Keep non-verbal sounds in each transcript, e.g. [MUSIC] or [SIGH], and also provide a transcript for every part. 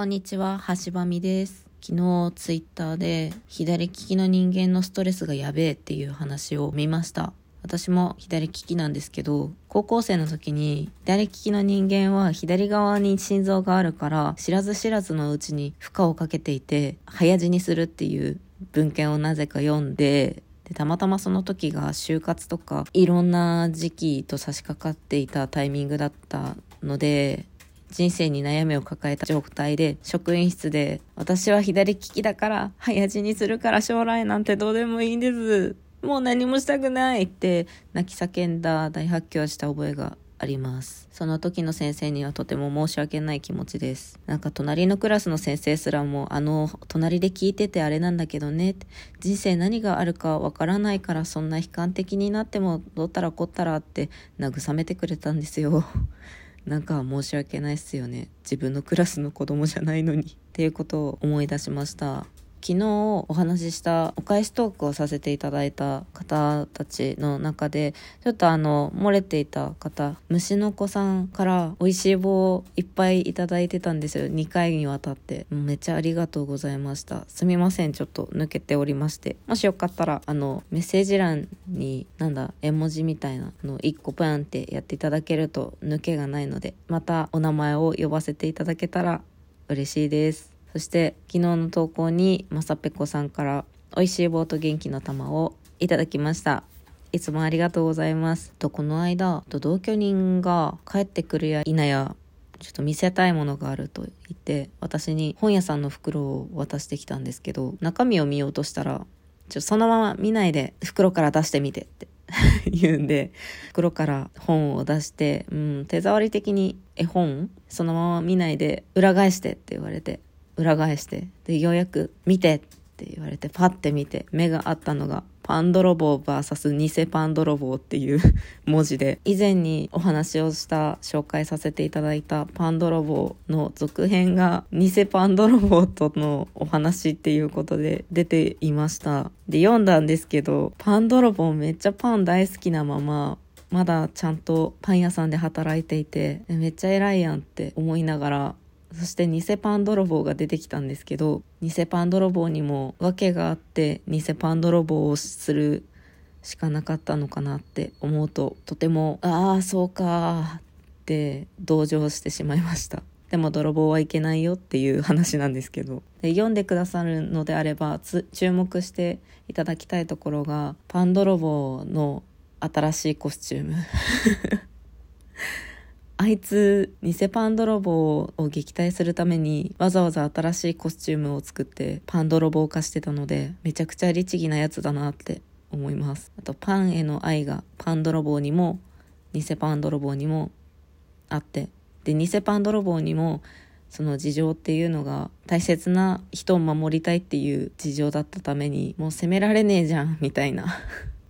こんにちは、橋場美です。昨日ツイッターで左利きの人間のストレスがやべえっていう話を見ました。私も左利きなんですけど、高校生の時に左利きの人間は左側に心臓があるから知らず知らずのうちに負荷をかけていて早死にするっていう文献をなぜか読んででたまたまその時が就活とかいろんな時期と差し掛かっていたタイミングだったので人生に悩みを抱えた状態で職員室で私は左利きだから早死にするから将来なんてどうでもいいんですもう何もしたくないって泣き叫んだ大発狂した覚えがあります。その時の先生にはとても申し訳ない気持ちです。なんか隣のクラスの先生すらも、あの、隣で聞いててあれなんだけどね、人生何があるかわからないからそんな悲観的になってもどうたらこったらって慰めてくれたんですよ。なんか申し訳ないっすよね。自分のクラスの子供じゃないのに。っていうことを思い出しました。昨日お話ししたお返しトークをさせていただいた方たちの中でちょっとあの漏れていた方虫の子さんから美味しい棒をいっぱいいただいてたんですよ。2回にわたって。めっちゃありがとうございました。すみません。ちょっと抜けておりまして。もしよかったらあのメッセージ欄になんだ絵文字みたいなの1個プンってやっていただけると抜けがないのでまたお名前を呼ばせていただけたら嬉しいです。そして昨日の投稿にまさぺこさんから美味しい棒と元気の玉をいただきました。いつもありがとうございます。とこの間同居人が帰ってくるや否やちょっと見せたいものがあると言って私に本屋さんの袋を渡してきたんですけど中身を見ようとしたらちょそのまま見ないで袋から出してみてって [LAUGHS] 言うんで袋から本を出して、うん、手触り的に絵本？そのまま見ないで裏返してって言われて。裏返してでようやく見てって言われてパッて見て目があったのがパン泥棒 VS 偽パン泥棒っていう [LAUGHS] 文字で以前にお話をした紹介させていただいたパン泥棒の続編が偽パン泥棒とのお話っていうことで出ていました。で読んだんですけどパン泥棒めっちゃパン大好きなまままだちゃんとパン屋さんで働いていてめっちゃ偉いやんって思いながらそして偽パン泥棒が出てきたんですけど偽パン泥棒にも訳があって偽パン泥棒をするしかなかったのかなって思うととてもああそうかって同情してしまいました。でも泥棒はいけないよっていう話なんですけど。で読んでくださるのであれば注目していただきたいところがパン泥棒の新しいコスチューム。あいつ偽パン泥棒を撃退するためにわざわざ新しいコスチュームを作ってパン泥棒化してたのでめちゃくちゃ律儀なやつだなって思います。あとパンへの愛がパン泥棒にも偽パン泥棒にもあって。で偽パン泥棒にもその事情っていうのが大切な人を守りたいっていう事情だったためにもう責められねえじゃんみたいな。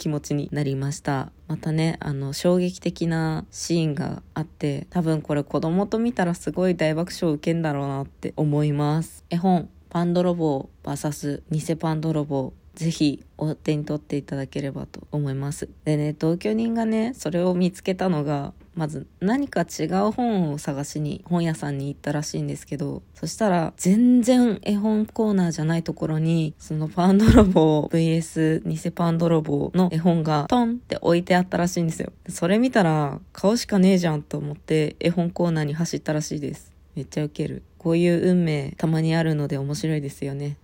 気持ちになりました。またねあの衝撃的なシーンがあって多分これ子供と見たらすごい大爆笑を受けんだろうなって思います。絵本パン泥棒 VS 偽パン泥棒ぜひお手に取っていただければと思います。でね同居人がねそれを見つけたのがまず何か違う本を探しに本屋さんに行ったらしいんですけどそしたら全然絵本コーナーじゃないところにそのパン泥棒 VS 偽パン泥棒の絵本がトンって置いてあったらしいんですよ。それ見たら顔しかねえじゃんと思って絵本コーナーに走ったらしいです。めっちゃウケる。こういう運命たまにあるので面白いですよね。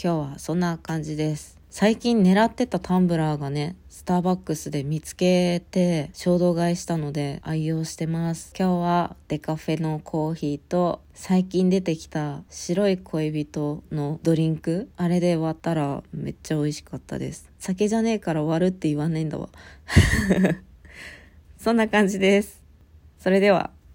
今日はそんな感じです。最近狙ってたタンブラーがねスターバックスで見つけて衝動買いしたので愛用してます。今日はデカフェのコーヒーと最近出てきた白い恋人のドリンク。あれで割ったらめっちゃ美味しかったです。酒じゃねえから割るって言わないんだわ。[LAUGHS] そんな感じです。それでは。